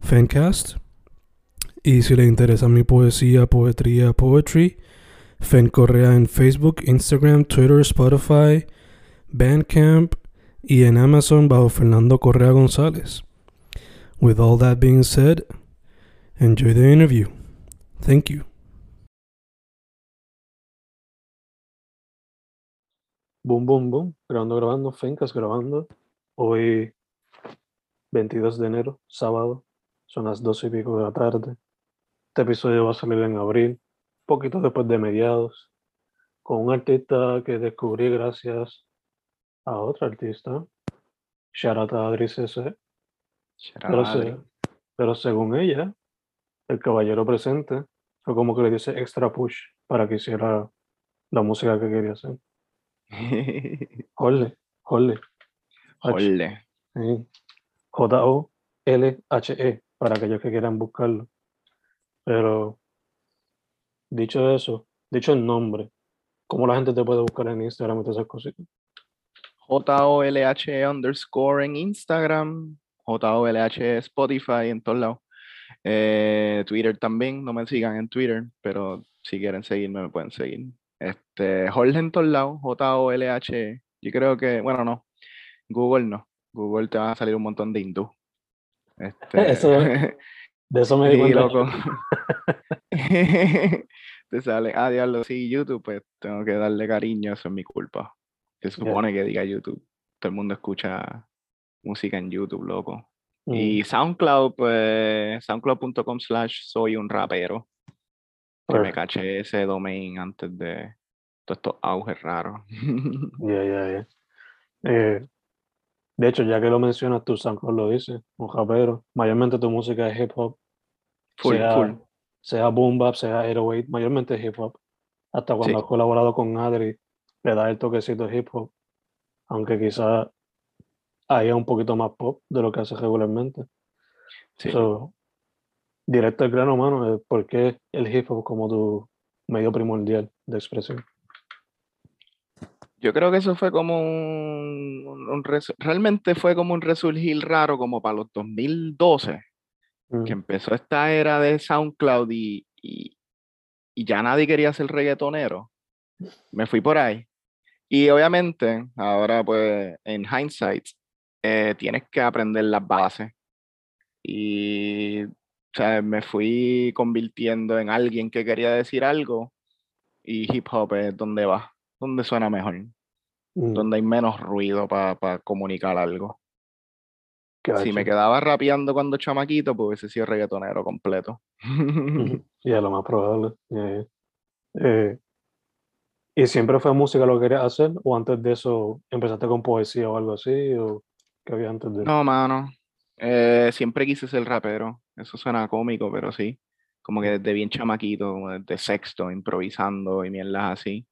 Fancast. Y si le interesa mi poesía, poetría, poetry, Fen Correa en Facebook, Instagram, Twitter, Spotify, Bandcamp y en Amazon bajo Fernando Correa González. With all that being said, enjoy the interview. Thank you. Boom, boom, boom. Grabando, grabando. Fencas grabando. Hoy, 22 de enero, sábado. Son las 12 y pico de la tarde. Este episodio va a salir en abril, poquito después de mediados, con un artista que descubrí gracias a otro artista. Shout out a Adri CC. Pero, se- pero según ella, el caballero presente fue como que le dice extra push para que hiciera la música que quería hacer. Jorge, Jorge. Ole. Sí. J-O-L-H-E, E, para aquellos que quieran buscarlo. Pero, dicho eso, dicho el nombre, ¿cómo la gente te puede buscar en Instagram y todas esas cositas? J-O-L-H underscore en Instagram. J-O-L-H Spotify en todos lados. Eh, Twitter también, no me sigan en Twitter, pero si quieren seguirme me pueden seguir. Este, Jorge en todos lados, J-O-L-H. Yo creo que, bueno, no, Google no. Google te va a salir un montón de hindú. Este, Eso De eso me di cuenta. loco. Te sale, ah, diablo, sí, YouTube, pues tengo que darle cariño, eso es mi culpa. Se supone que diga YouTube. Todo el mundo escucha música en YouTube, loco. Mm, Y SoundCloud, pues, soundcloud.com slash soy un rapero. Que me caché ese domain antes de todos estos auges raros. Ya, ya, ya. Eh, de hecho, ya que lo mencionas, tu SoundCloud lo dice, un rapero. Mayormente tu música es hip hop, Full, sea, full. sea boom bap, sea 808, mayormente es hip hop. Hasta cuando Sí. has colaborado con Adri, le da el toquecito de hip hop, aunque quizá haya un poquito más pop de lo que hace regularmente. Sí. So, directo al grano, mano, ¿por qué el hip hop como tu medio primordial de expresión? Yo creo que eso fue como un, un- un realmente fue como un resurgir raro como para los 2012, Mm, que empezó esta era de SoundCloud y, y, y ya nadie quería ser reggaetonero. Me fui por ahí. Y obviamente, ahora pues en hindsight, eh, tienes que aprender las bases. Y o sea, me fui convirtiendo en alguien que quería decir algo y hip hop es donde va, donde suena mejor mm, donde hay menos ruido para comunicar algo. Si me quedaba rapeando cuando chamaquito, pues hubiese sido reggaetonero completo. Y a lo más probable. ya. Eh, ¿Y siempre fue música lo que querías hacer? ¿O antes de eso empezaste con poesía o algo así? ¿O qué había antes de? No, mano. eh, siempre quise ser rapero. Eso suena cómico, pero sí. Como que desde bien chamaquito, como desde sexto, improvisando y mierdas así.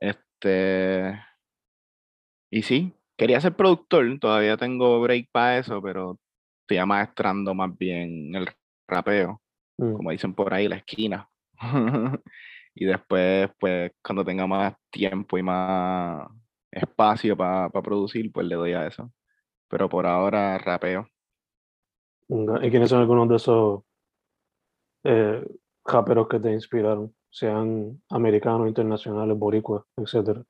Este. Y sí, quería ser productor. Todavía tengo break para eso, pero estoy maestrando más bien el rapeo. Mm, como dicen por ahí, la esquina. y después, pues, cuando tenga más tiempo y más espacio para producir, pues le doy a eso. Pero por ahora rapeo. nga- ¿Y quiénes son algunos de esos eh, raperos que te inspiraron? Sean americanos, internacionales, boricuas, etcétera.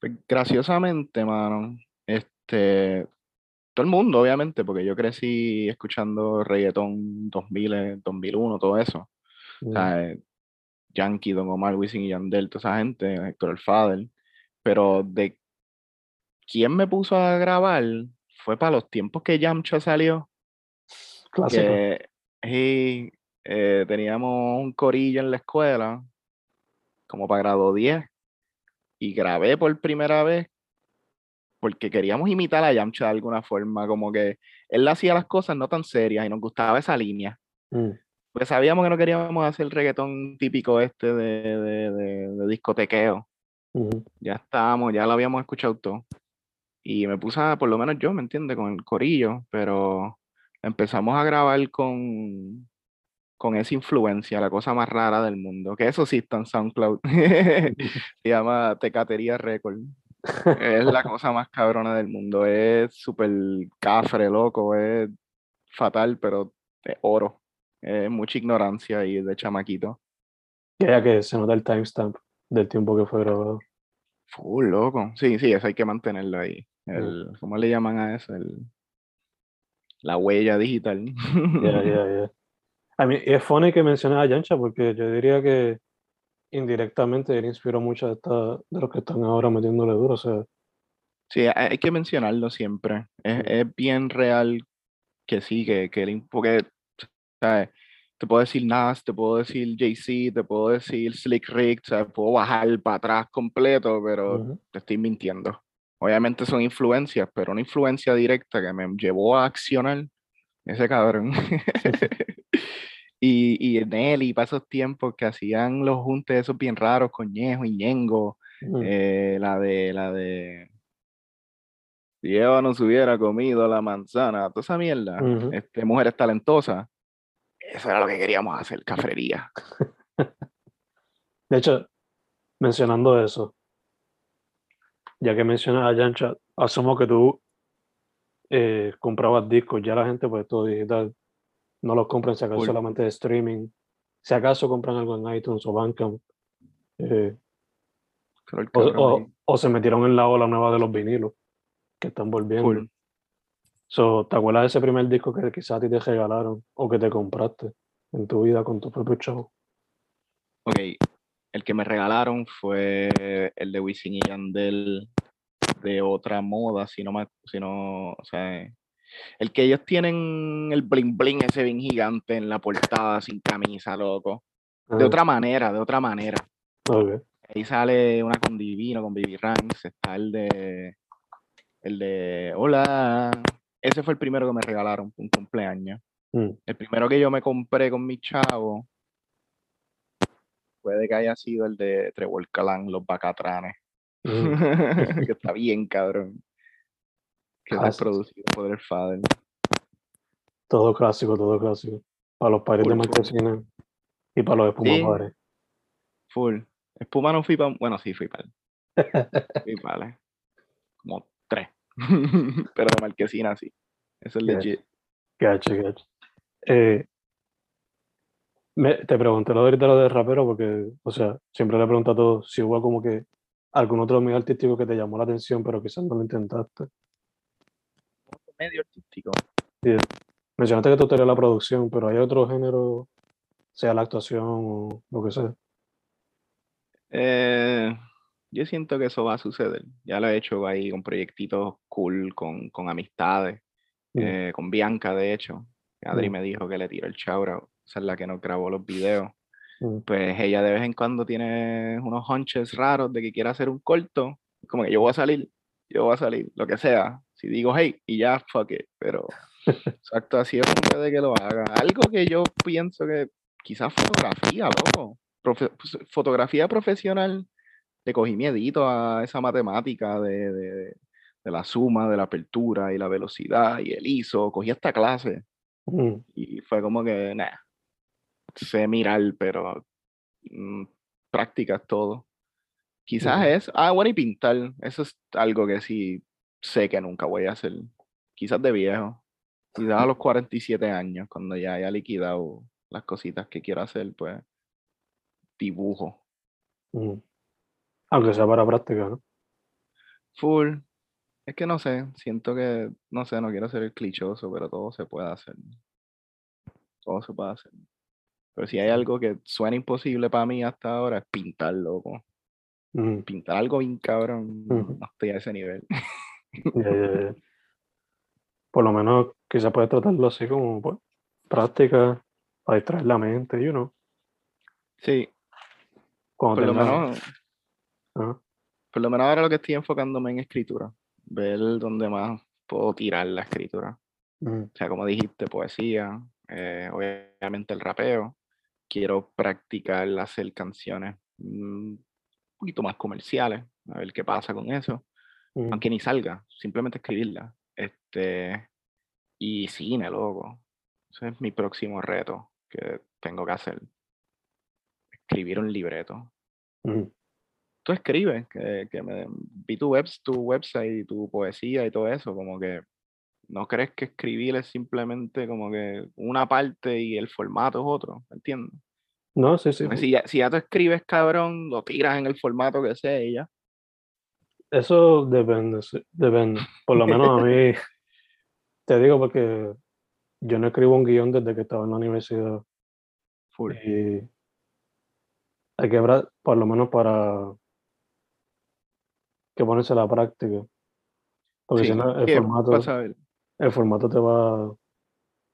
Pues, graciosamente, mano, este, todo el mundo, obviamente, porque yo crecí escuchando reggaetón 2000, 2001, todo eso. O Mm, sea, eh, Yankee, Don Omar, Wisin y Yandel, toda esa gente, Héctor el Father. Pero de quién me puso a grabar fue para los tiempos que Yamcha salió, Clásico. que sí, eh, teníamos un corillo en la escuela, como para grado 10, y grabé por primera vez porque queríamos imitar a Yamcha de alguna forma, como que él hacía las cosas no tan serias y nos gustaba esa línea. Mm, Pues sabíamos que no queríamos hacer el reggaetón típico este de, de, de- de discotequeo. Ya estábamos, ya lo habíamos escuchado todo. Y me puse, por lo menos yo, ¿me entiendes? Con el corillo, pero empezamos a grabar con, con esa influencia, la cosa más rara del mundo, que eso sí está en SoundCloud. Se llama Tecatería Record. Es la cosa más cabrona del mundo. Es súper cafre, loco, es fatal, pero de oro. Es mucha ignorancia y de chamaquito. Ya que se nota el timestamp del tiempo que fue grabado. Full, loco. Sí, sí, eso hay que mantenerlo ahí. Mm. El, ¿Cómo le llaman a eso? El, la huella digital. Ya, ya, ya. A mí es funny que menciones a Yancha porque yo diría que indirectamente él inspiró mucho de, esta- de los que están ahora metiéndole duro. O sea, Sí, hay que mencionarlo siempre. Es, es bien real que sí, que, que él, porque ¿sabes? te puedo decir Nas, te puedo decir Jay-Z, te puedo decir Slick Rick, ¿sabes? puedo bajar para atrás completo, pero ujú. te estoy mintiendo. Obviamente son influencias, pero una influencia directa que me llevó a accionar ese cabrón. y, y Nelly, para esos tiempos que hacían los juntes esos bien raros con Ñejo y Ñengo, Mm, eh, la de, la de. Si Eva nos hubiera comido la manzana, toda esa mierda, este, mujeres talentosas, eso era lo que queríamos hacer, cafrería. De hecho, mencionando eso, ya que mencionas a Yancha, asumo que tú eh, comprabas discos, ya la gente pues todo digital, no los compran si acaso solamente de streaming, si acaso compran algo en iTunes o Bandcamp, eh, o, o- o se metieron en la ola nueva de los vinilos que están volviendo. So, ¿te acuerdas de ese primer disco que quizás a ti te regalaron o que te compraste en tu vida con tu propio show? Ok, el que me regalaron fue el de Wisin y Yandel de otra moda, si no, si no, o sea, el que ellos tienen el bling bling ese bien gigante en la portada sin camisa, loco. De Ah, otra manera, de otra manera. Ahí sale una con Divino, con Baby Ranks, está el de el de Hola. Ese fue el primero que me regalaron, un cumpleaños. Mm, El primero que yo me compré con mi chavo puede que haya sido el de Trevor Calan, Los Bacatranes. mm. que está bien, cabrón. Que es Clásicos. producido por el Father. Todo clásico, todo clásico. Para los pares de Full, marquesina y para los espumadores. Full. Espuma no fui para. Bueno, sí, fui para. Fui para. Como tres. Pero de marquesina sí. Eso es legit. Gacho, gacho. Eh, me- te pregunté lo de ahorita lo de rapero porque, o sea, siempre le pregunto a todos si hubo como que algún otro medio artístico que te llamó la atención, pero quizás no lo intentaste. Medio artístico. Mencionaste que tú tenías la producción, pero hay otro género, sea la actuación o lo que sea. Eh, yo siento que eso va a suceder. Ya lo he hecho ahí con proyectitos cool, con, con amistades, Mm. eh, con Bianca, de hecho. Adri Mm. me dijo que le tiró el chaura, esa es la que nos grabó los videos. Mm. Pues ella de vez en cuando tiene unos hunches raros de que quiere hacer un corto. Como que yo voy a salir, yo voy a salir, lo que sea. Si digo hey, y ya, fuck it. Pero su actuación puede que lo haga. Algo que yo pienso que quizás fotografía, loco. Profe- pues, fotografía profesional, le cogí miedito a esa matemática de, de- de la suma, de la apertura y la velocidad y el ISO. Cogí esta clase Mm. y fue como que, nah, sé mirar, pero mm, práctica es todo. Quizás Ujú. es, ah, bueno, y pintar, eso es algo que sí sé que nunca voy a hacer. Quizás de viejo, quizás a los 47 años, cuando ya haya liquidado las cositas que quiero hacer, pues dibujo. Mm. Aunque sea para práctica, ¿no? Full. Es que no sé, siento que, no sé, no quiero ser el clichoso, pero todo se puede hacer. Todo se puede hacer. Pero si hay algo que suena imposible para mí hasta ahora es pintar, loco. Pintar algo bien cabrón, no estoy a ese nivel. ya. Por lo menos quizá puedes tratarlo así como pues, práctica para distraer la mente, you know. Sí, Cuando por lo menos, Ajá. por lo menos ahora lo que estoy enfocándome en escritura. Ver dónde más puedo tirar la escritura. Ujú, O sea, como dijiste, poesía, eh, obviamente el rapeo. Quiero practicar hacer canciones mm, un poquito más comerciales, a ver qué pasa con eso. Aunque ni salga, simplemente escribirla. Este, y cine, loco. Ese es mi próximo reto que tengo que hacer. Escribir un libreto. Tú escribes, que, que me, vi tu, web, tu website y tu poesía y todo eso, como que no crees que escribir es simplemente como que una parte y el formato es otro, ¿me entiendes? No, sí, sí. Si ya, si ya tú escribes, cabrón, lo tiras en el formato que sea y ya. Eso depende, sí, depende. Por lo menos a mí, te digo porque yo no escribo un guion desde que estaba en la universidad Full. y hay que, pra- por lo menos para que ponerse a la práctica. Porque Sí, si no, el formato, a el formato te va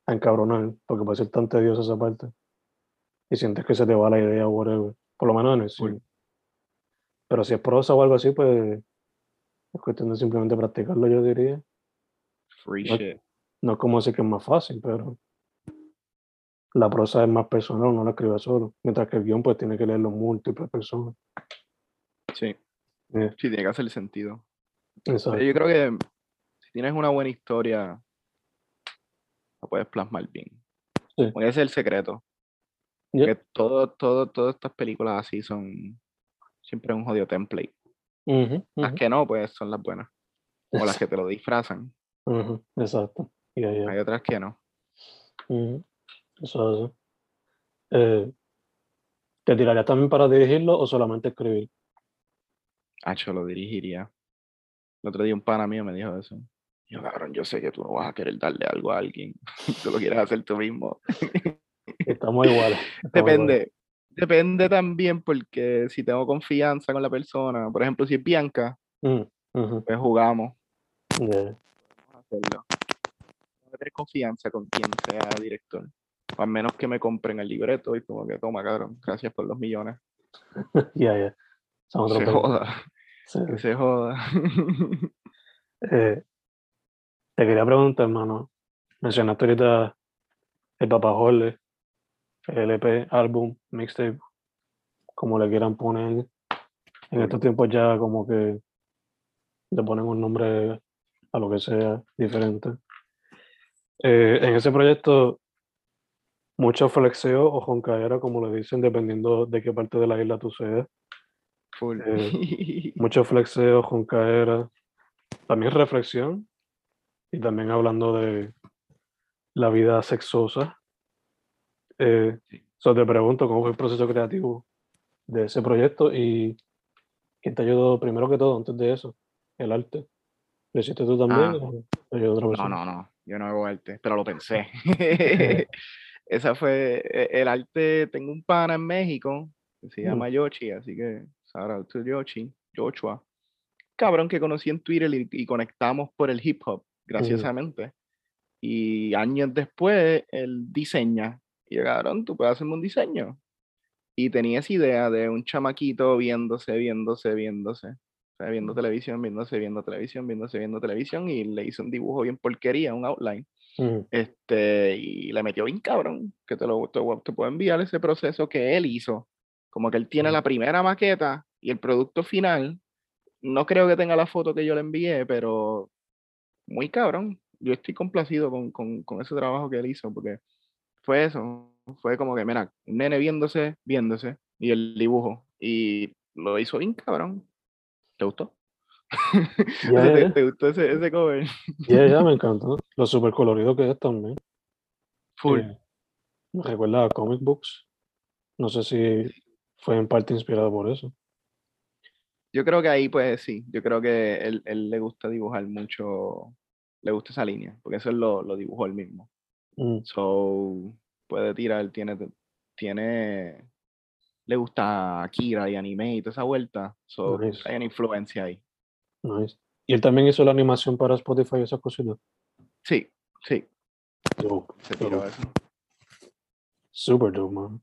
a encabronar porque puede ser tan tedioso esa parte y sientes que se te va la idea o whatever. Por lo menos en el cine. Pero si es prosa o algo así, pues es cuestión de simplemente practicarlo, yo diría. Free No- shit. No es como decir que es más fácil, pero la prosa es más personal, no la escribe solo. Mientras que el guion, pues tiene que leerlo múltiples personas. Sí. Eh, Sí, tiene que hacer sentido. exacto. Yo creo que si tienes una buena historia, la puedes plasmar bien. Sí. Porque ese es el secreto. Que todo, todo, todas estas películas así son siempre un jodido template. Ujú, Las que no, pues son las buenas. O las que te lo disfrazan. Ujú, Exacto. Ya. Hay otras que no. Eso es así. Eh, ¿Te tirarías también para dirigirlo o solamente escribir? Hacho lo dirigiría. El otro día un pana mío me dijo eso. Yo, cabrón, yo sé que tú no vas a querer darle algo a alguien. tú lo quieres hacer tú mismo. Estamos iguales. estamos iguales. Depende. También porque si tengo confianza con la persona, por ejemplo, si es Bianca, ujú, pues jugamos. Vamos a hacerlo. Tengo que tener confianza con quien sea director. O al menos que me compren el libreto y como que toma, cabrón, gracias por los millones. Ya, ya. Otros Se 20. joda, Sí. que se joda. Eh, te quería preguntar, hermano. Mencionaste ahorita el Papá Jorge, LP, álbum, mixtape, como le quieran poner. En estos tiempos ya como que le ponen un nombre a lo que sea diferente. Eh, en ese proyecto, mucho flexeo o joncaera, como le dicen, dependiendo de qué parte de la isla tú seas. Full. Mucho flexeo, joncaera, también reflexión y también hablando de la vida sexosa. Eh, Sí. so te pregunto cómo fue el proceso creativo de ese proyecto y quién te ayudó primero que todo, antes de eso, el arte. ¿Lo hiciste tú también Ah. o te ayudó otra No, persona? no, no, yo no hago arte, pero lo pensé. Esa fue e- el arte. Tengo un pana en México que se Mm. llama Yoshi, así que to Yoshi, Joshua. Cabrón que conocí en Twitter y, y conectamos por el hip hop, graciosamente. Y años después él diseña. Y yo, cabrón, tú puedes hacerme un diseño. Y tenía esa idea de un chamaquito viéndose, viéndose, viéndose. O sea, viendo televisión, viéndose, viendo televisión, viéndose, viendo televisión. Y le hice un dibujo bien porquería, un outline. Ujú, Este, y le metió bien cabrón, que te lo te, te puedo enviar ese proceso que él hizo. Como que él tiene Ujú. la primera maqueta y el producto final. No creo que tenga la foto que yo le envié, pero muy cabrón. Yo estoy complacido con, con, con ese trabajo que él hizo, porque fue eso. Fue como que, mira, un nene viéndose, viéndose, y el dibujo. Y lo hizo bien cabrón. ¿Te gustó? ¿te, gustó ese, ese cover? Ya, ya, me encantó. Lo súper colorido que es también. Full. Eh, me recuerda a comic books. No sé si fue en parte inspirado por eso. yo creo que ahí, pues sí, yo creo que él, él le gusta dibujar mucho, le gusta esa línea, porque eso él lo, lo dibujó él mismo. Mm, So, puede tirar, tiene, tiene, le gusta Akira y anime y toda esa vuelta. So, Nice. hay una influencia ahí. nice. Y él también hizo la animación para Spotify y esas cositas. Sí, sí, Dope, se tiró dope. eso. Super dope, man.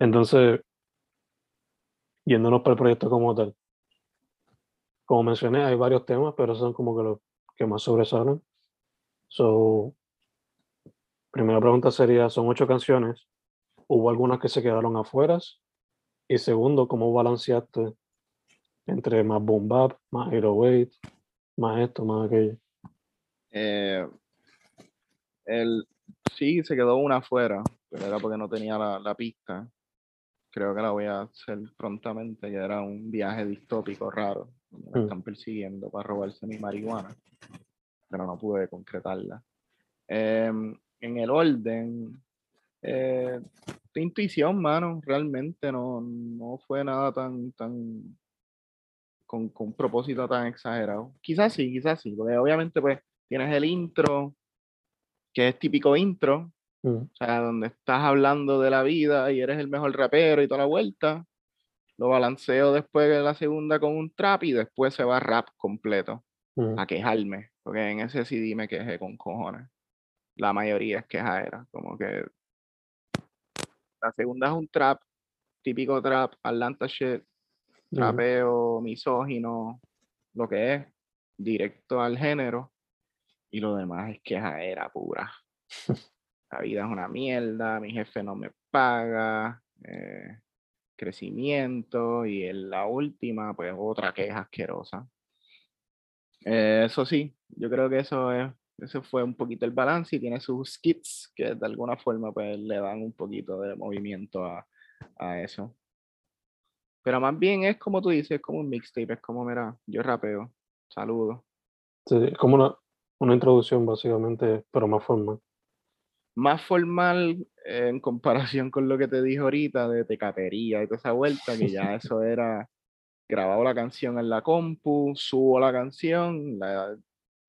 Entonces, yéndonos para el proyecto como tal. Como mencioné, hay varios temas, pero son como que los que más sobresalen. So, primera pregunta sería, son ocho canciones. ¿Hubo algunas que se quedaron afuera? Y segundo, ¿cómo balanceaste entre más boom bap, más 808, más esto, más aquello? Eh, él sí se quedó una afuera, pero era porque no tenía la, la pista. Creo que la voy a hacer prontamente, ya era un viaje distópico raro. Me Mm. están persiguiendo para robarse mi marihuana, pero no pude concretarla. Em, en el orden, eh, de intuición, mano, realmente no, no fue nada tan, tan con, con un propósito tan exagerado. Quizás sí, quizás sí, porque obviamente pues tienes el intro, que es típico intro, Mm, o sea, donde estás hablando de la vida y eres el mejor rapero y toda la vuelta. Lo balanceo después de la segunda con un trap y después se va rap completo mm, a quejarme, porque en ese CD me quejé con cojones. La mayoría es quejadera, como que la segunda es un trap, típico trap, Atlanta shit, trapeo, misógino, lo que es, directo al género, y lo demás es quejadera pura. La vida es una mierda, mi jefe no me paga, eh, crecimiento, y en la última, pues otra queja asquerosa. Eh, eso sí, yo creo que eso es, ese fue un poquito el balance y tiene sus skits que de alguna forma pues le dan un poquito de movimiento a, a eso. Pero más bien es como tú dices, es como un mixtape, es como, mira, yo rapeo, saludo. Sí, es como una, una introducción básicamente, pero más formal. Más formal eh, en comparación con lo que te dije ahorita de tecatería y toda esa vuelta, que ya eso era grabado la canción en la compu, subo la canción, la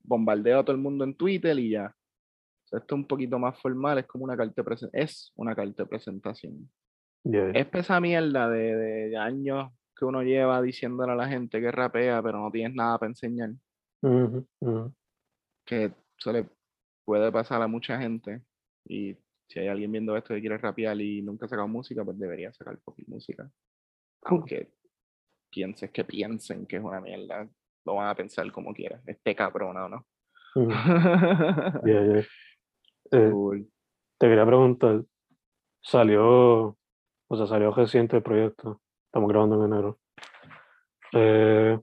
bombardeo a todo el mundo en Twitter y ya. O sea, esto es un poquito más formal, es como una carta de es una carta de presentación. Yeah, Es esa mierda de, de años que uno lleva diciéndole a la gente que rapea, pero no tienes nada para enseñar, ujú, ujú. que eso le puede pasar a mucha gente. Y si hay alguien viendo esto que quiere rapear y nunca ha sacado música, pues debería sacar fucking música. Aunque pienses que piensen que es una mierda, lo van a pensar como quieran. Este cabrón, ¿o no? Ujú. Yeah, yeah. Eh, Cool. te quería preguntar, salió, o sea, salió reciente el proyecto, estamos grabando en enero. Eh,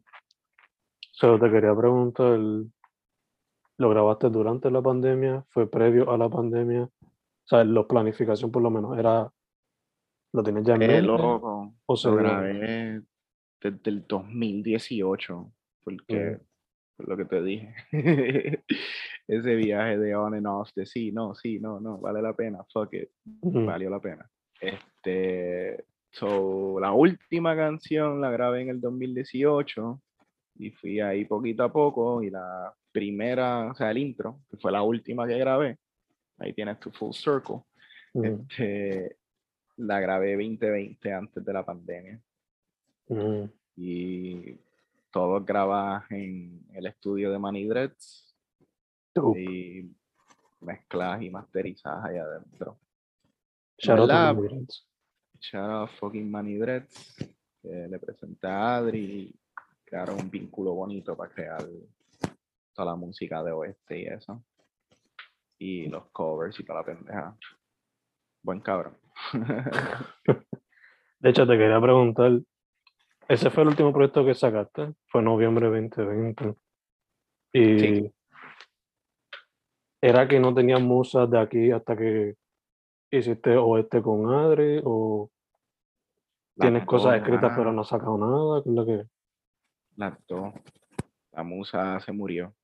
solo te quería preguntar, ¿lo grabaste durante la pandemia? ¿Fue previo a la pandemia? O sea, la planificación por lo menos, era, ¿lo tienes ya en mente? loco. o se Lo grabé desde el 2018, porque, por lo que te dije, ese viaje de on and off, de sí, no, sí, no, no, vale la pena, fuck it, Ujú, valió la pena. Este, so, la última canción la grabé en el 2018 y fui ahí poquito a poco y la primera, o sea, el intro, que fue la última que grabé, ahí tienes tu full circle, ujú, este, la grabé 2020 antes de la pandemia. Ujú. y todo grabas en el estudio de Dope. y mezclas y masterizas allá adentro. Shout out. Shout out fucking Manny Dreads, que le presenté a Adri y crearon un vínculo bonito para crear toda la música de oeste y eso. Y los covers y toda la pendeja. Buen cabrón. De hecho, te quería preguntar, ese fue el último proyecto que sacaste, fue noviembre 2020. Y Sí. era que no tenías musas de aquí hasta que hiciste o este con Adri, o Las tienes cosas escritas pero no has sacado nada, ¿qué es lo que? Dos. La musa se murió.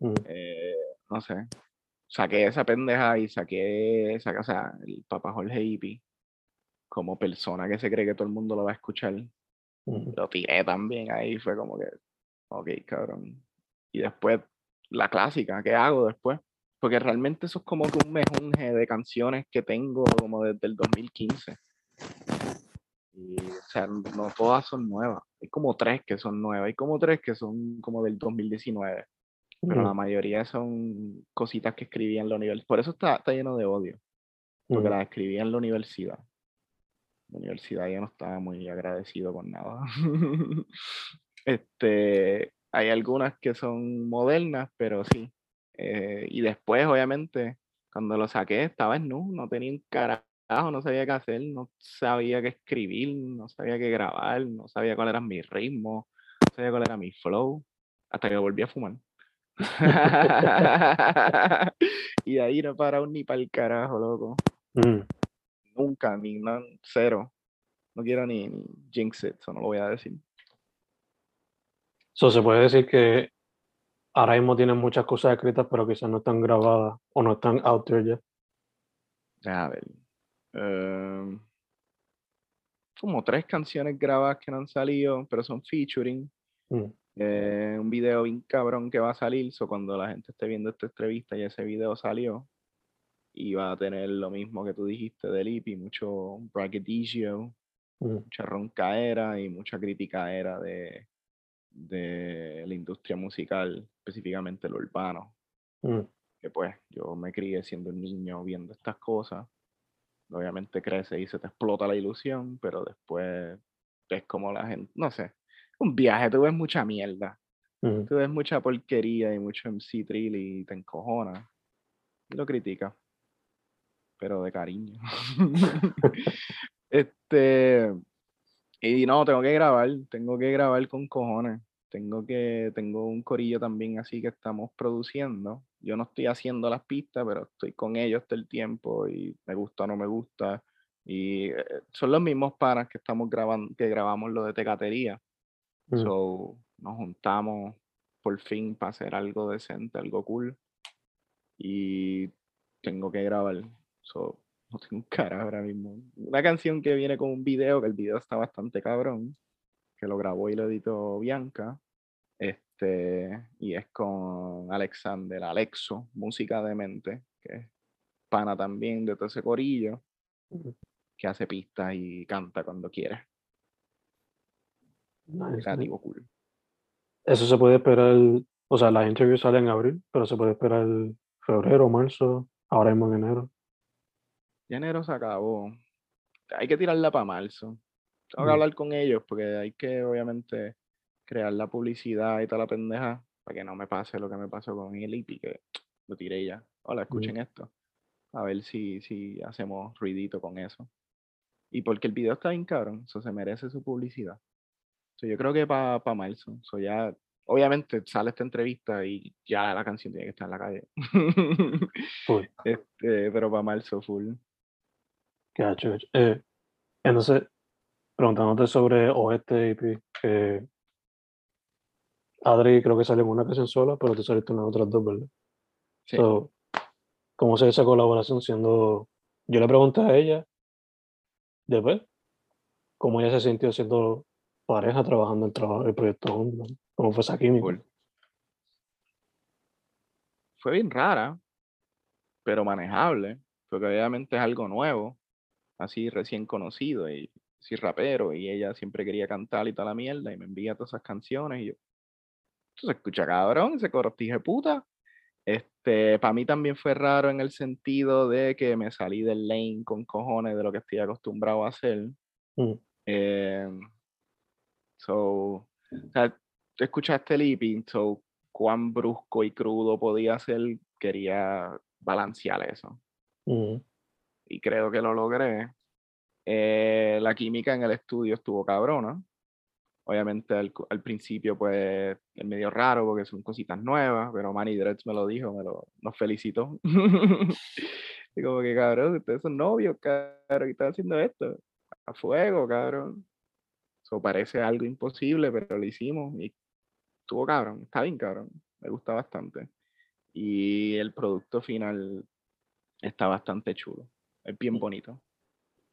Mm, eh, no sé, saqué esa pendeja y saqué, saca, o sea, el papá Jorge Ipi como persona que se cree que todo el mundo lo va a escuchar. Lo tiré también ahí, fue como que, ok, cabrón. Y después, la clásica, ¿qué hago después? Porque realmente eso es como que un mejunje de canciones que tengo como desde el 2015. Y, o sea, no todas son nuevas. Hay como tres que son nuevas, hay como tres que son como del 2019. Pero la mayoría son cositas que escribí en la universidad. Por eso está, está lleno de odio, porque Ujú. las escribí en la universidad. La universidad ya no estaba muy agradecido con nada. este, hay algunas que son modernas, pero sí. Eh, y después, obviamente, cuando lo saqué, estaba en nu, no tenía un carajo, no sabía qué hacer, no sabía qué escribir, no sabía qué grabar, no sabía cuál era mi ritmo, no sabía cuál era mi flow, hasta que volví a fumar. y de ahí no he parado ni para el carajo, loco. Ujú. Nunca, ni no, cero. No quiero ni, ni jinx it, eso no lo voy a decir. So, se puede decir que ahora mismo tienen muchas cosas escritas, pero quizás no están grabadas o no están out there ya. A ver. em, como tres canciones grabadas que no han salido, pero son featuring. Mm. Eh, un video bien cabrón que va a salir, so cuando la gente esté viendo esta entrevista y ese video salió, y va a tener lo mismo que tú dijiste del IPI, mucho braggadocio, Mm. mucha roncaera y mucha criticaera de, de la industria musical, específicamente lo urbano. Mm. Que pues yo me crié siendo un niño viendo estas cosas. Obviamente crece y se te explota la ilusión, pero después ves como la gente, no sé, un viaje, tú ves mucha mierda, Mm. tú ves mucha porquería y mucho MC Trill y te encojona y lo critica, pero de cariño. este, y no, tengo que grabar, tengo que grabar con cojones. Tengo que, tengo un corillo también así que estamos produciendo. Yo no estoy haciendo las pistas, pero estoy con ellos todo el tiempo y me gusta o no me gusta. Y eh, son los mismos panas que estamos grabando, que grabamos lo de tecatería. Mm. So, nos juntamos por fin para hacer algo decente, algo cool. Y tengo que grabar. So, no tengo un cara ahora mismo. Una canción que viene con un video, que el video está bastante cabrón, que lo grabó y lo editó Bianca. Este, y es con Alexander Alexo, música de mente, que es pana también de todo ese corillo, que hace pistas y canta cuando quiere. Nice. Creativo cool. Eso se puede esperar, o sea, las interviews salen en abril, pero se puede esperar febrero, marzo, ahora mismo en enero. Ya enero se acabó. Hay que tirarla para marzo. Tengo que hablar con ellos porque hay que, obviamente, crear la publicidad y toda la pendeja para que no me pase lo que me pasó con el IP, que lo tiré ya. Hola, escuchen esto. A ver si, si hacemos ruidito con eso. Y porque el video está bien cabrón, eso se merece su publicidad. So, yo creo que para marzo. So, ya, obviamente sale esta entrevista y ya la canción tiene que estar en la calle. Este, pero para marzo full. Gacho. Eh, entonces, preguntándote sobre Oeste EP, que Adri creo que salió en una canción sola, pero tú saliste en las otras dos, ¿verdad? Sí. So, ¿Cómo se esa colaboración siendo... Yo le pregunté a ella, después, cómo ella se sintió siendo pareja, trabajando el, trabajo, el proyecto juntos, cómo fue esa química. Fue bien rara, pero manejable, porque obviamente es algo nuevo, así recién conocido, y soy rapero, y ella siempre quería cantar y toda la mierda, y me envía todas esas canciones, y yo, esto se escucha cabrón, ese cortije puta. Este, para mí también fue raro en el sentido de que me salí del lane con cojones de lo que estoy acostumbrado a hacer. Mm, Eh, so, o sea, escuchaste EP, so, cuán brusco y crudo podía ser, quería balancear eso. mm, Y creo que lo logré. Eh, la química en el estudio estuvo cabrona. Obviamente al, al principio pues es medio raro porque son cositas nuevas, pero Manny Dreads me lo dijo, me lo nos felicitó. y como que cabrón, ustedes son novios, cabrón, y están haciendo esto. A fuego, cabrón. Eso parece algo imposible, pero lo hicimos y estuvo cabrón, está bien cabrón, me gusta bastante. Y el producto final está bastante chulo, es bien bonito.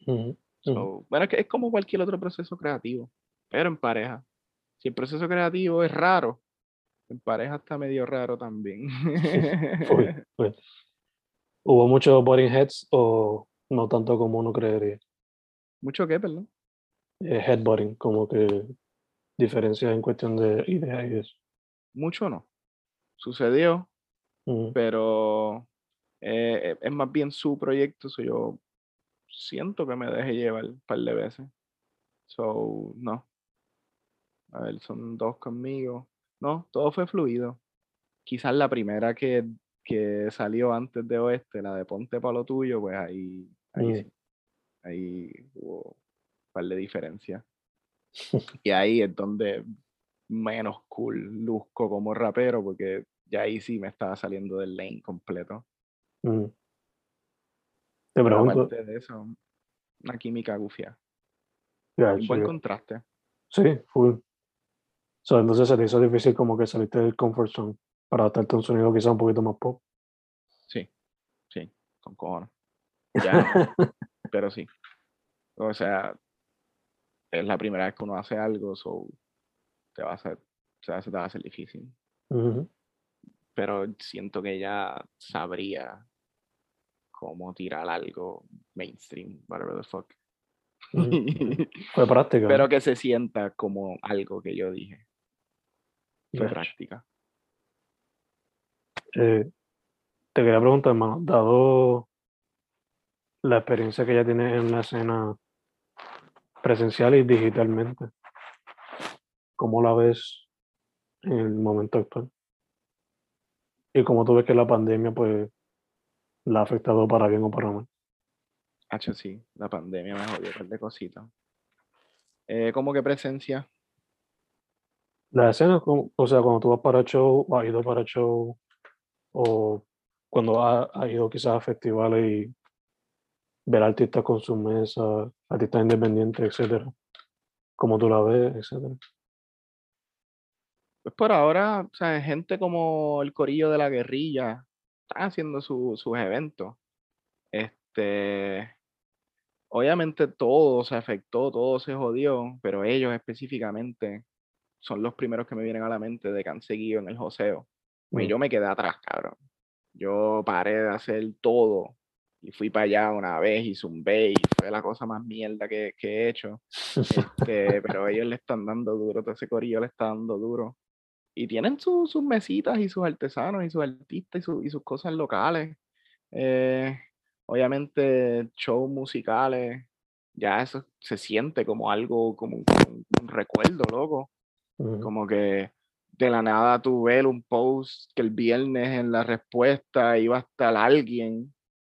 mm, mm. So, bueno, es, que es como cualquier otro proceso creativo. pero en pareja. Si el proceso creativo es raro, en pareja está medio raro también. Uy, uy. ¿Hubo muchos boring heads o no tanto como uno creería? Mucho que, perdón. Eh, headbutting, como que diferencias en cuestión de ideas y eso. Mucho no. Sucedió, pero eh, es más bien su proyecto, so yo siento que me deje llevar un par de veces. So, no. A ver, son dos conmigo. No, todo fue fluido. Quizás la primera que, que salió antes de Oeste, la de Ponte para lo tuyo, pues ahí, ahí Mm. sí. Ahí hubo un par de diferencias. Y ahí es donde menos cool luzco como rapero, porque ya ahí sí me estaba saliendo del lane completo. Mm. Te pregunto, aparte de eso, una química gufia. ya, Un buen contraste. Sí, full. So, entonces se te hizo difícil como que saliste del comfort zone para adaptarte a un sonido quizá un poquito más pop. Sí, sí, con cojones. Ya, pero sí. O sea, es la primera vez que uno hace algo, so te va a hacer, o sea, se te va a hacer difícil. Pero siento que ya sabría cómo tirar algo mainstream, whatever the fuck. Fue práctica. Pero que se sienta como algo que yo dije. Fue práctica. Eh, te quería preguntar, hermano, dado la experiencia que ya tienes en la escena presencial y digitalmente, ¿cómo la ves en el momento actual? Y cómo tú ves que la pandemia, pues, la ha afectado para bien o para mal. Hacho, sí, la pandemia me jodió un par de cositas. Eh, ¿Cómo que presencia? La escena, como- o sea, cuando tú vas para show, has ido para show, o cuando has, has ido quizás a festivales y ver artistas con sus mesas, artistas independientes, etcétera. Cómo tú la ves, etcétera. Pues por ahora, o sea, gente como el Corillo de la Guerrilla están haciendo su- sus eventos. Este, obviamente todo se afectó, todo se jodió, pero ellos específicamente son los primeros que me vienen a la mente de que han seguido en el joseo. Mm. yo me quedé atrás, cabrón. Yo paré de hacer todo y fui para allá una vez y zumbé y fue la cosa más mierda que, que he hecho. Este, pero ellos le están dando duro, todo ese corillo le está dando duro. Y tienen su- sus mesitas y sus artesanos y sus artistas y, su- y sus cosas locales. Eh, obviamente, shows musicales, ya eso se siente como algo, como un, un- un recuerdo, loco. Ujú, Como que de la nada tú ves un post que el viernes en la respuesta iba a estar alguien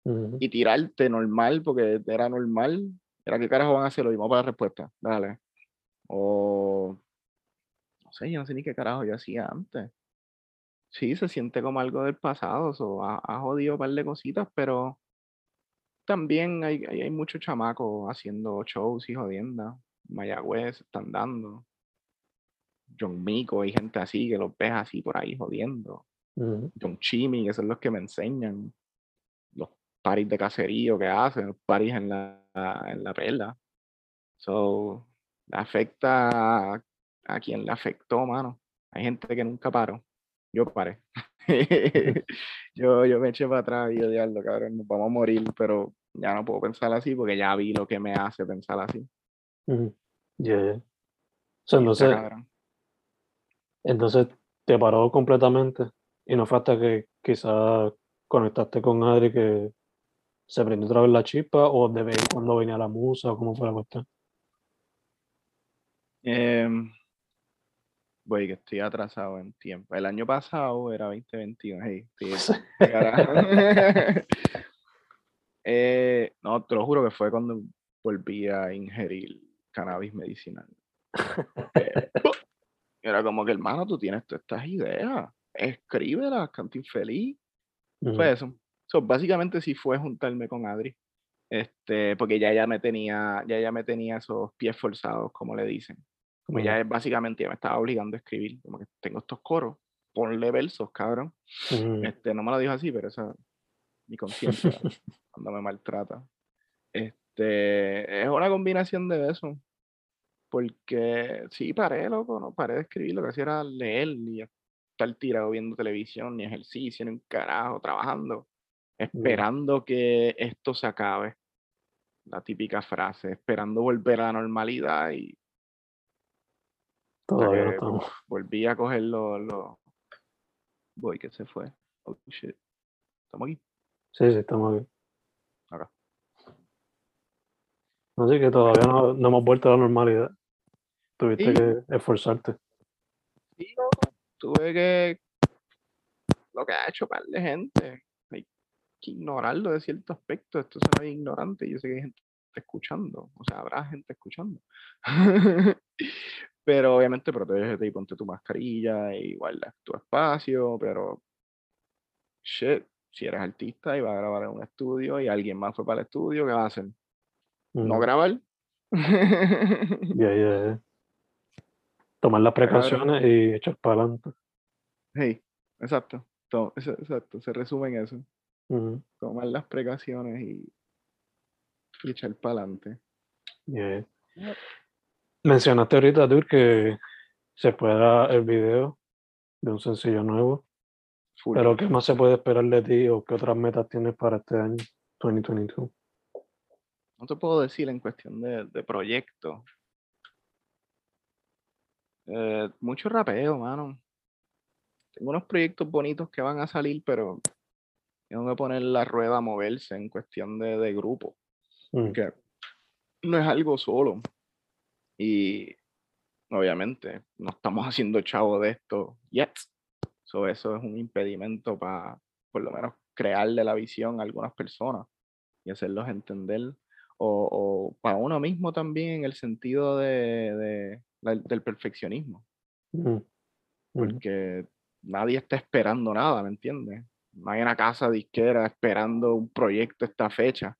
ujú, y tirarte normal, porque era normal. Era que carajo van a hacer lo mismo para la respuesta. Dale. O no sé, yo no sé ni qué carajo yo hacía antes. Sí, se siente como algo del pasado, so, ha, ha jodido un par de cositas, pero también hay, hay, hay muchos chamacos haciendo shows y jodiendas. Mayagüez están dando. John Mico, hay gente así que los ves así por ahí jodiendo. John Chimmy, que son los que me enseñan los paris de caserío que hacen, los paris en la, en la perla. So, afecta a, quien le afectó, mano. Hay gente que nunca paró. Yo paré. yo, yo me eché para atrás y yo, diablo, cabrón, nos vamos a morir, pero ya no puedo pensar así porque ya vi lo que me hace pensar así. Ujú. Yeah, Y está entonces, cabrón. entonces te paró completamente y no fue hasta que quizás conectaste con Adri que se prendió otra vez la chispa o de vez cuando venía la musa o cómo fue la cuestión. Em, voy, que estoy atrasado en tiempo. El año pasado era 2021. Hey, estoy de carajo. Eh, no, te lo juro que fue cuando volví a ingerir cannabis medicinal. Eh, era como que, hermano, tú tienes todas estas ideas. Escríbelas, canta infeliz. Fue eso. So, básicamente sí fue juntarme con Adri. Este, porque ya ella me tenía, ya ella me tenía esos pies forzados, como le dicen. Como ujú, ya básicamente ya me estaba obligando a escribir. Como que tengo estos coros, ponle versos, cabrón. ujú. Este, no me lo dijo así, pero esa mi conciencia cuando me maltrata. Este, es una combinación de eso. Porque sí, paré, loco, no paré de escribir, lo que hacía era leer y estar tirado viendo televisión, ni ejercicio, ni un carajo, trabajando, esperando que esto se acabe. La típica frase, esperando volver a la normalidad y Todavía no estamos. volví a coger los... Lo... Voy, que se fue. Oh, shit. ¿Estamos aquí? Sí, sí, estamos aquí. Acá. Así que todavía no, no hemos vuelto a la normalidad. Tuviste Sí. que esforzarte. Sí, loco, tuve que... Lo que ha hecho par de gente. Hay que ignorarlo de cierto aspecto. Esto suena bien ignorante. Yo sé que hay gente escuchando. O sea, habrá gente escuchando. pero obviamente protégete y ponte tu mascarilla y guarda tu espacio. Pero, shit, si eres artista y vas a grabar en un estudio y alguien más fue para el estudio, ¿qué va a hacer? ¿No grabar? ya, ya, ya. Tomar las precauciones y echar para adelante. hey, exacto. Exacto, se resume en eso. Tomar las precauciones y, y echar para adelante. Yep. Mencionaste ahorita, Dur, que se pueda el video de un sencillo nuevo. Pero ¿qué más se puede esperar de ti o qué otras metas tienes para este año 2022? No te puedo decir en cuestión de, de proyecto. Eh, mucho rapeo, mano. Tengo unos proyectos bonitos que van a salir, pero tengo que poner la rueda a moverse en cuestión de, de grupo. Mm, que no es algo solo. Y obviamente no estamos haciendo chavo de esto yet. So, eso es un impedimento para, por lo menos, crearle la visión a algunas personas y hacerlos entender. O, o para uno mismo también en el sentido de, del perfeccionismo. Porque nadie está esperando nada, ¿me entiendes? No hay una casa disquera esperando un proyecto esta fecha.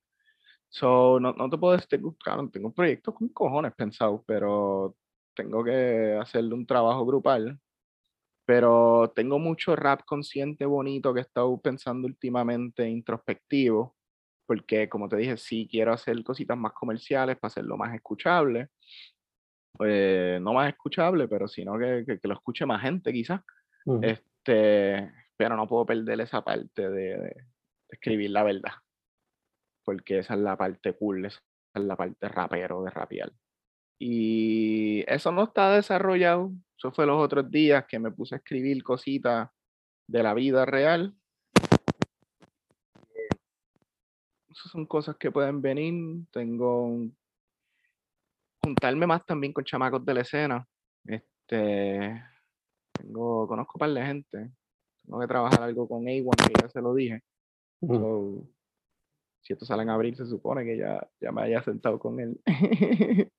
So, no, no te puedo decir, claro, tengo proyectos con cojones pensados, pero tengo que hacerle un trabajo grupal. Pero tengo mucho rap consciente bonito que he estado pensando últimamente, introspectivo, porque como te dije, sí quiero hacer cositas más comerciales para hacerlo más escuchable. Eh, no más escuchable, pero sino que, que, que lo escuche más gente quizás. Este, pero no puedo perder esa parte de, de escribir la verdad. Porque esa es la parte cool, esa es la parte rapero de rapear. Y eso no está desarrollado. Eso fue los otros días que me puse a escribir cositas de la vida real. Esas son cosas que pueden venir. Tengo un- juntarme más también con chamacos de la escena. Este, tengo, conozco un par de gente. Tengo que trabajar algo con A1, que ya se lo dije. Mm, So, si esto sale en abril, se supone que ya, ya me haya sentado con él.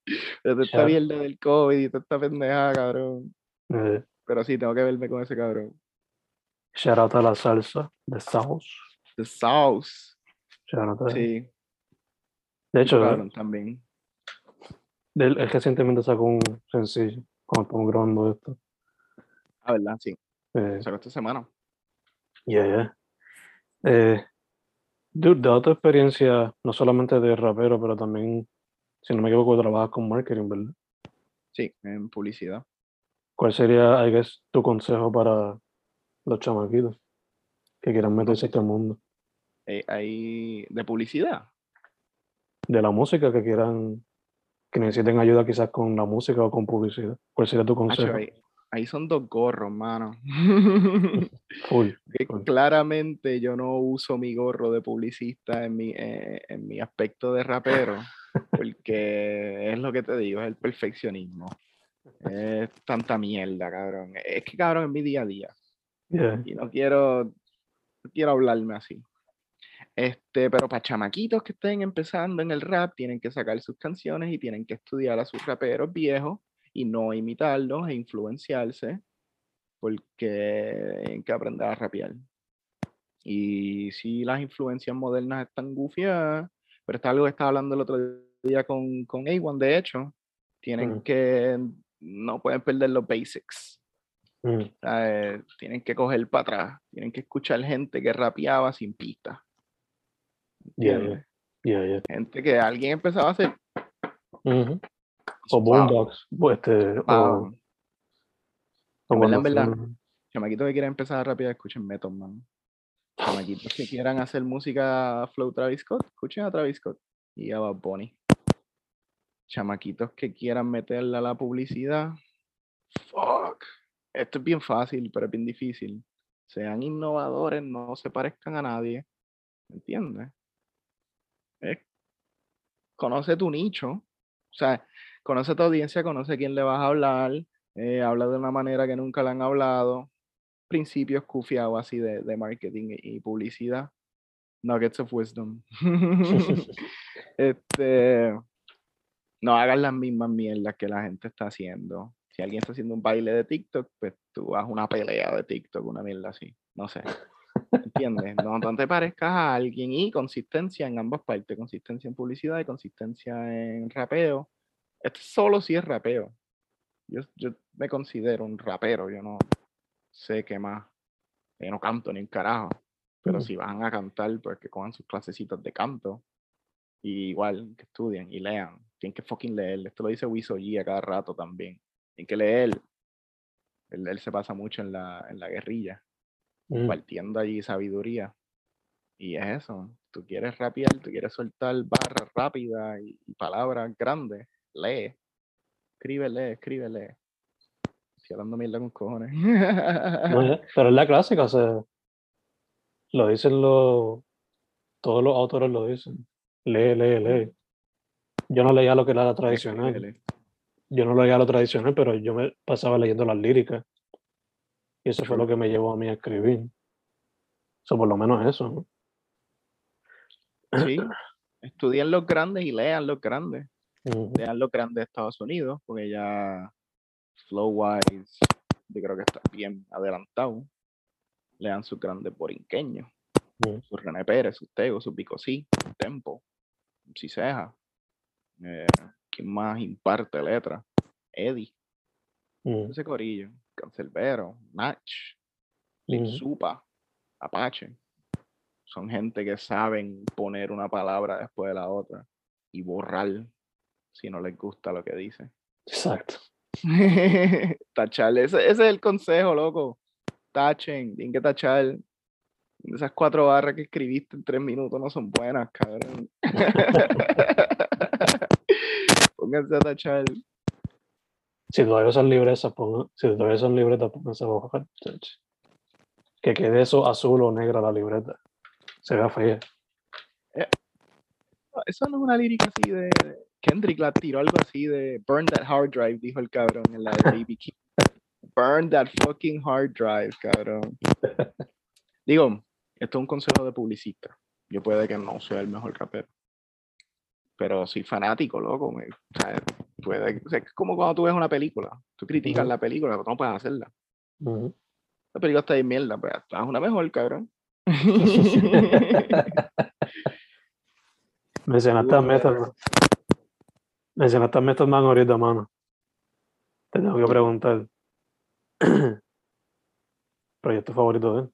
Pero esta mierda del COVID y toda esta pendejada, cabrón. eh, Pero sí, tengo que verme con ese cabrón. shout out a la salsa de Sauce. The Sauce. Shout out a- Sí, De hecho, cabrón también. él, él recientemente sacó un sencillo cuando estamos grabando esto. Ah, ¿verdad? Sí. Eh, Sacó esta semana. Yeah, yeah. Eh, dude, dado tu experiencia, no solamente de rapero, pero también, si no me equivoco, trabajas con marketing, ¿verdad? Sí, en publicidad. ¿Cuál sería, I guess, tu consejo para los chamaquitos que quieran meterse a este mundo? Eh, ahí de publicidad. De la música, que quieran, que necesiten ayuda quizás con la música o con publicidad. ¿Cuál sería tu consejo? Ahí son dos gorros, mano. Que Full. claramente yo no uso mi gorro de publicista en mi, eh, en mi aspecto de rapero, porque es lo que te digo, es el perfeccionismo. Es tanta mierda, cabrón. Es que, cabrón, es mi día a día. Yeah. Y no quiero, no quiero hablarme así. Este, pero para chamaquitos que estén empezando en el rap, tienen que sacar sus canciones y tienen que estudiar a sus raperos viejos y no imitarlos e influenciarse, porque hay que aprender a rapear. Y si las influencias modernas están gufiadas, pero está algo que estaba hablando el otro día con, con A1, de hecho, tienen que, no pueden perder los basics. ¿sabes? Tienen que coger para atrás, tienen que escuchar gente que rapeaba sin pista. Yeah, yeah, yeah. Gente que alguien empezaba a hacer. O Wow. boombox, o este, o, Wow. o En verdad, en Chamaquitos que quieran empezar rápido, escuchen Method Man. Chamaquitos que quieran hacer música flow Travis Scott, escuchen a Travis Scott y a Bad Bunny. Chamaquitos que quieran meterle a la publicidad, fuck. Esto es bien fácil, pero es bien difícil. Sean innovadores, no se parezcan a nadie. ¿Me entiendes? Es- conoce tu nicho. O sea, conoce tu audiencia, conoce a quién le vas a hablar. eh, habla de una manera que nunca le han hablado. Principios cufiados así de, de marketing y, y publicidad. Nuggets of wisdom. este, no hagas las mismas mierdas que la gente está haciendo. Si alguien está haciendo un baile de TikTok, pues tú haz una pelea de TikTok, una mierda así. No sé. ¿Entiendes? No, no te parezcas a alguien y consistencia en ambas partes. Consistencia en publicidad y consistencia en rapeo. Esto solo si es rapeo. Yo, yo me considero un rapero. Yo no sé qué más. Yo no canto ni un carajo. Pero si van a cantar, pues que cojan sus clasecitas de canto. Y igual, que estudien y lean. Tienen que fucking leer. Esto lo dice Wiso G a cada rato también. Tienen que leer. Él, él se pasa mucho en la, en la guerrilla Mm, compartiendo allí sabiduría. Y es eso, tú quieres rapear, tú quieres soltar barras rápidas y, y palabras grandes, lee. Escribe, lee, escribe, lee. Estoy hablando mierda con cojones. no, pero es la clásica, o sea, lo dicen los, todos los autores lo dicen. Lee, lee, lee. Yo no leía lo que era la tradicional. Yo no leía lo tradicional, pero yo me pasaba leyendo las líricas. Y eso fue lo que me llevó a mí a escribir. Eso por lo menos eso. ¿no? Sí, estudien los grandes y lean los grandes. Ujú, Lean los grandes de Estados Unidos, porque ya flow wise, yo creo que está bien adelantado. Lean sus grandes borinqueños. ujú, su René Pérez, su Tego, su Picosí, su Tempo, Ciseja. Eh, ¿Quién más imparte letra? Eddie, ese corillo, Cancelbero, Nach, Lil ujú. Supa, Apache. Son gente que saben poner una palabra después de la otra y borrar si no les gusta lo que dice. Exacto. Tachar, ese, ese es el consejo, loco. Tachen, tienen que tachar. Esas cuatro barras que escribiste en tres minutos no son buenas, cabrón. Pónganse a tachar. Si todavía son libretas, ponga- si todavía son libretas, pónganse a chach. Que quede eso azul o negra la libreta. Se vea fea. Eso no es una lírica así de. Kendrick la tiró algo así de Burn that hard drive, dijo el cabrón en la de Baby King. Burn that fucking hard drive, cabrón. Digo, esto es un consejo de publicista. Yo puede que no sea el mejor rapero. Pero soy fanático, loco. me- puede, o sea, es como cuando tú ves una película. Tú criticas Ujú. la película, pero no puedes hacerla. Ujú. La película está de mierda, pues haz una mejor, cabrón. Mencionaste a. Method. Mencionaste a Method Man ahorita, mano. Te tengo que preguntar. Proyecto favorito de él.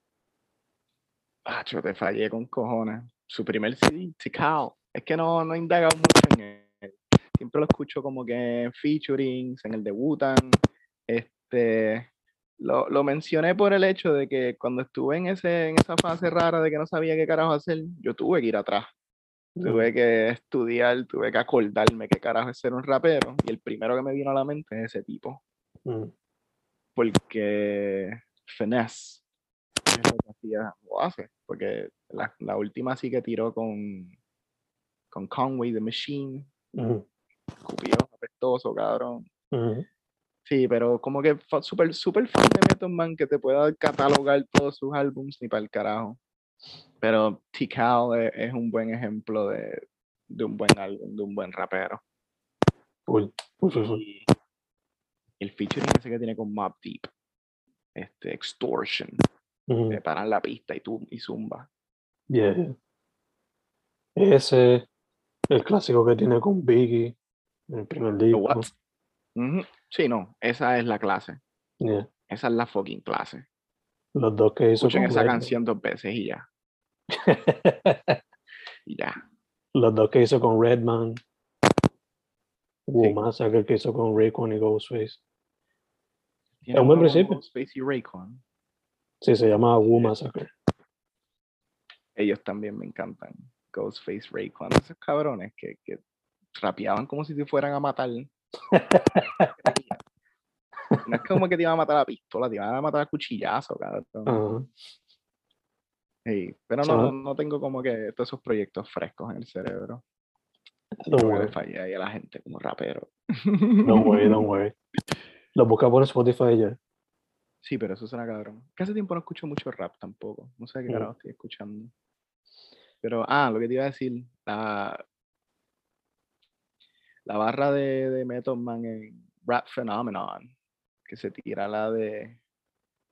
Ah, yo te fallé con cojones. Su primer CD, Tikal. Es que no, no he indagado mucho en él. Siempre lo escucho como que en featurings, en el de Wu-Tang. Este, lo, lo mencioné por el hecho de que cuando estuve en, ese, en esa fase rara de que no sabía qué carajo hacer, yo tuve que ir atrás. Tuve que estudiar, tuve que acordarme qué carajo es ser un rapero. Y el primero que me vino a la mente es ese tipo. Mm, Porque Finesse es lo que hacía, lo hace. Porque la, la última sí que tiró con, con Conway the Machine, mm, escupió, apestoso, cabrón. mm. Sí, pero como que súper super fan de Method Man que te pueda catalogar todos sus álbums ni para el carajo. Pero T-Cal es, es un buen ejemplo de, de un buen álbum, de un buen rapero. Y el featuring ese que tiene con Mob Deep, este, Extortion, Mm, te paran la pista y tú y zumba. yeah. Ese, el clásico que tiene con Biggie, el primer disco. Sí, no, esa es la clase. Yeah. Esa es la fucking clase. Los dos que hizo Escuchen esa Redman. canción dos veces y ya. Y ya. Los dos que hizo con Redman. Wu Massacre que hizo con Raycon y Ghostface. Tiene un buen principio. Ghostface y Raycon. Sí, se llama Wu Massacre. Ellos también me encantan. Ghostface, Raycon, esos cabrones que, que rapeaban como si te fueran a matar. No es como que te iban a matar a pistola, te iban a matar a cuchillazo, cabrón. Sí, pero no, no, no tengo como que todos esos proyectos frescos en el cerebro. Le worry, fallé ahí a la gente como rapero. don't worry, don't worry. Lo busca por Spotify ya. Sí, pero eso suena cabrón. Que hace tiempo no escucho mucho rap tampoco. No sé qué Mm. carajo estoy escuchando. Pero, ah, lo que te iba a decir, la, la barra de, de Method Man en Rap Phenomenon, que se tira la de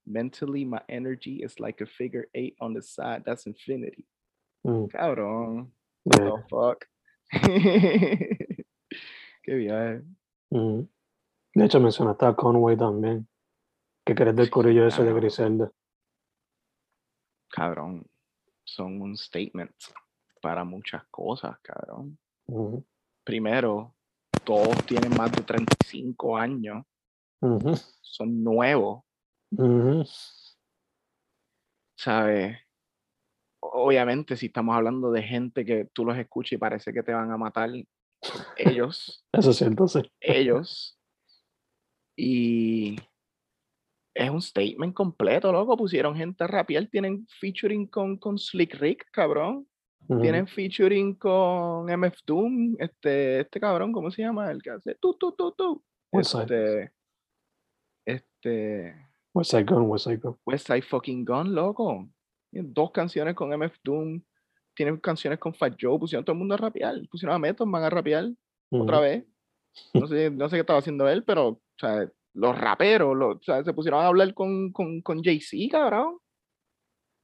Mentally my energy is like a figure eight on the side, that's infinity. Mm, Cabrón, yeah. the fuck. Qué bien. Mm. De hecho, mencionaste a Conway también. Que crees del corillo ese de. Griselda. Cabrón, son un statement para muchas cosas, cabrón. Ujú, primero, todos tienen más de 35 años, ujú, son nuevos, ujú. ¿sabes? Obviamente, si estamos hablando de gente que tú los escuchas y parece que te van a matar, ellos, Eso sí. ellos. Y es un statement completo, loco. Pusieron gente a rapear, tienen featuring con, con Slick Rick, cabrón. Ujú. Tienen featuring con MF Doom, este, este cabrón, ¿cómo se llama? El que hace tú, tú, tú, tú. Este, este, West Side Gun, West Side Gun. West Side fucking Gun, loco. Tienen dos canciones con MF Doom, tienen canciones con Fat Joe, pusieron todo el mundo a rapear, pusieron a Method Man a rapear otra vez. No sé, no sé qué estaba haciendo él, pero, o sea, los raperos, los, o sea, se pusieron a hablar con, con, con Jay-Z, cabrón.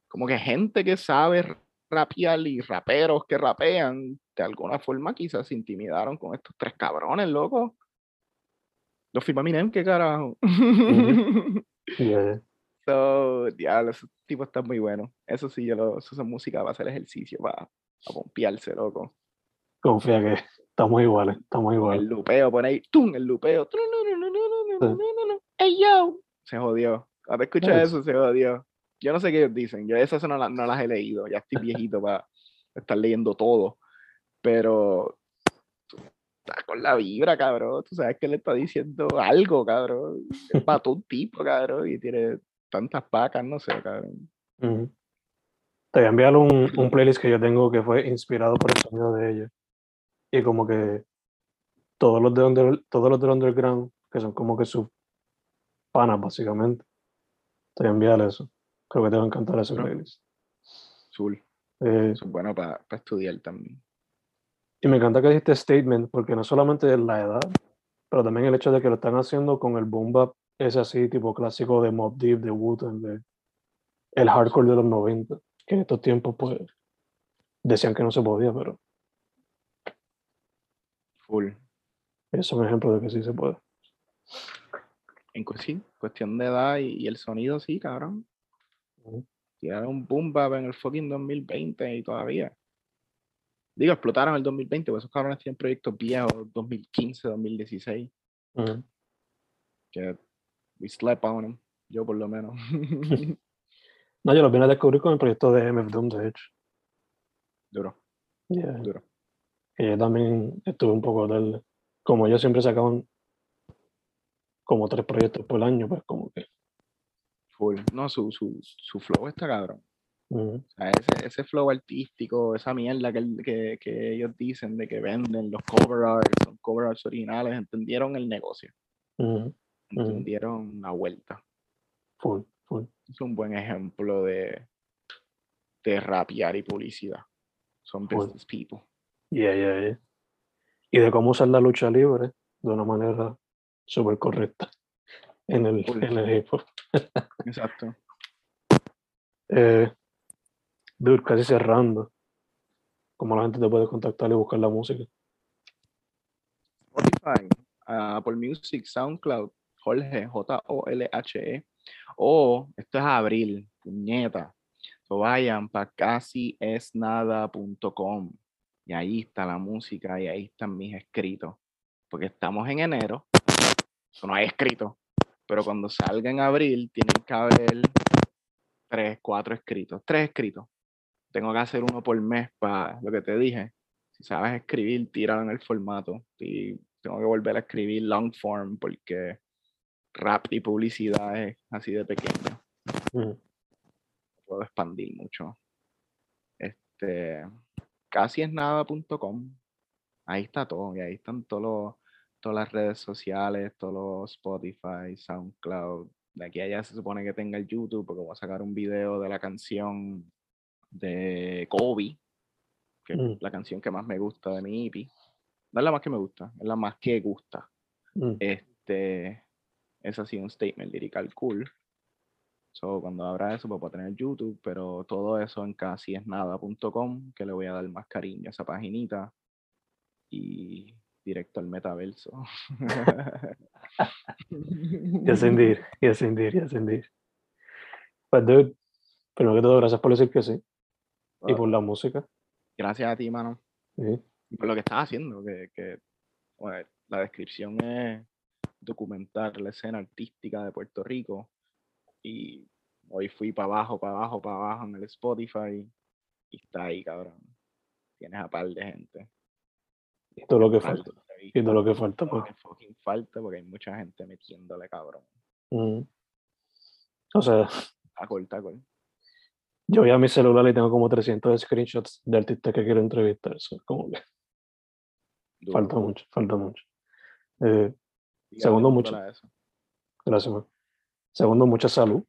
Como que gente que sabe rapear y raperos que rapean, de alguna forma quizás se intimidaron con estos tres cabrones, loco. Los firma Eminem, qué carajo. Yeah. So, diablo, ese tipo está muy bueno. Eso sí, yo lo, es música para hacer ejercicio, para, para pompearse, loco. Confía que estamos iguales, estamos El iguales. lupeo, pone ahí, ¡tum! El lupeo. ¡Ey, yo! Se jodió. Cuando escuchas eso, se jodió. Yo no sé qué ellos dicen. Yo esas no, la- no las he leído. Ya estoy viejito para estar leyendo todo. Pero está con la vibra, cabrón. Tú sabes que le está diciendo algo, cabrón. Es para un tipo, cabrón. Y tiene tantas pacas, no sé, cabrón. Te voy a enviar un, un playlist que yo tengo que fue inspirado por el sonido de ella. Y como que todos los de under- todos los del underground, que son como que sus panas, básicamente. Te voy a enviar eso. Creo que te va a encantar ese playlist. Azul. Eh, es bueno para estudiar también. Y me encanta que dijiste statement, porque no solamente es la edad, pero también el hecho de que lo están haciendo con el boom bap, ese así, tipo clásico de Mob Deep, de Wu-Tang, de el hardcore de los 90, que en estos tiempos, pues, decían que no se podía, pero Full. es un ejemplo de que sí se puede. En sí, cuestión de edad y, y el sonido, sí, cabrón. Ujú. Tiraron un boom bap en el fucking 2020 y todavía. Digo, explotaron el 2020, porque esos cabrones tienen proyectos viejos, 2015, 2016, Ujú. que we slept on them, yo por lo menos. No, yo lo vine a descubrir con el proyecto de MF Doom, de hecho. duro, Yeah. duro. Que yo también estuve un poco del. Como ellos siempre sacaban como tres proyectos por año, pues como que. Full. No, su, su, su flow está cabrón. Ujú, O sea, ese, ese flow artístico, esa mierda que, que, que ellos dicen de que venden los cover arts, son cover arts originales, entendieron el negocio, entendieron la vuelta. full, full. Es un buen ejemplo de, de rapear y publicidad. Son Full. business people. Yeah, yeah, yeah. Y de cómo usar la lucha libre de una manera súper correcta en el, en el hip hop. Exacto. Eh, dude, casi cerrando. Cómo la gente te puede contactar y buscar la música. Spotify, ah, Apple Music, SoundCloud, Jorge, J-O-L-H-E. O esto es abril, puñeta. Vayan para casiesnada.com y ahí está la música y ahí están mis escritos. porque estamos en enero, no hay escrito, pero cuando salga en abril tienen que haber tres, cuatro escritos, tres escritos. Tengo que hacer uno por mes para lo que te dije. Si sabes escribir, tíralo en el formato. Y tengo que volver a escribir long form porque rap y publicidad es así de pequeño. Puedo expandir mucho. Este, casi es nada.com. Ahí está todo. Y ahí están todos los- todas las redes sociales, todos los Spotify, SoundCloud. De aquí a allá se supone que tenga el YouTube porque voy a sacar un video de la canción de Kobe, que Mm. es la canción que más me gusta de mi EP. No es la más que me gusta, es la más que gusta. Mm. Este, es así un statement lirical cool. So, cuando abra eso, pues voy a tener YouTube, pero todo eso en casiesnada.com, que le voy a dar más cariño a esa paginita. Y directo al metaverso. Yes, indeed. Yes, indeed. Yes, indeed. Pues, dude, primero que todo, gracias por decir que sí. Y por la música. Gracias a ti, mano. Sí. y por lo que estás haciendo, que, que, bueno, la descripción es documentar la escena artística de Puerto Rico. Y hoy fui para abajo, para abajo, para abajo en el Spotify. Y está ahí, cabrón. Tienes a par de gente. Y todo lo que falta. Y todo lo que falta, todo lo pues. que fucking falta, porque hay mucha gente metiéndole, cabrón. Mm. O sea, A corta, corta. Yo voy a mi celular y tengo como 300 screenshots de artistas que quiero entrevistar. Eso es como que falta mucho, falta mucho. Eh, segundo, mucho. gracias, man. Segundo, mucha salud.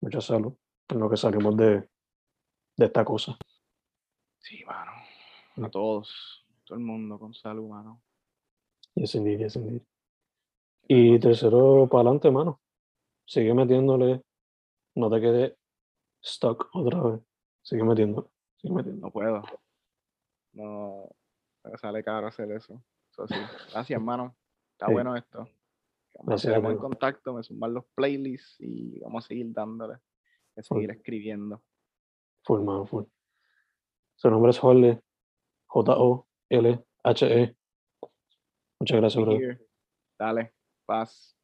Mucha salud. En lo que salimos de, de esta cosa. Sí, mano. A todos. Todo el mundo con salud, mano. Yes, indeed, yes, indeed. Y tercero, para adelante, mano. Sigue metiéndole. No te quedes stuck otra vez. Sigue metiéndole. Sigue metiendo. No puedo. No me sale caro hacer eso. Eso sí. Gracias, hermano. Está Sí. bueno esto. Vamos Gracias, a en contacto, me suman los playlists y vamos a seguir dándole. A seguir escribiendo. Full, mano, full. Su nombre es Jorge. J-O-L-H-E. Muchas gracias, bro. Here. Dale, paz.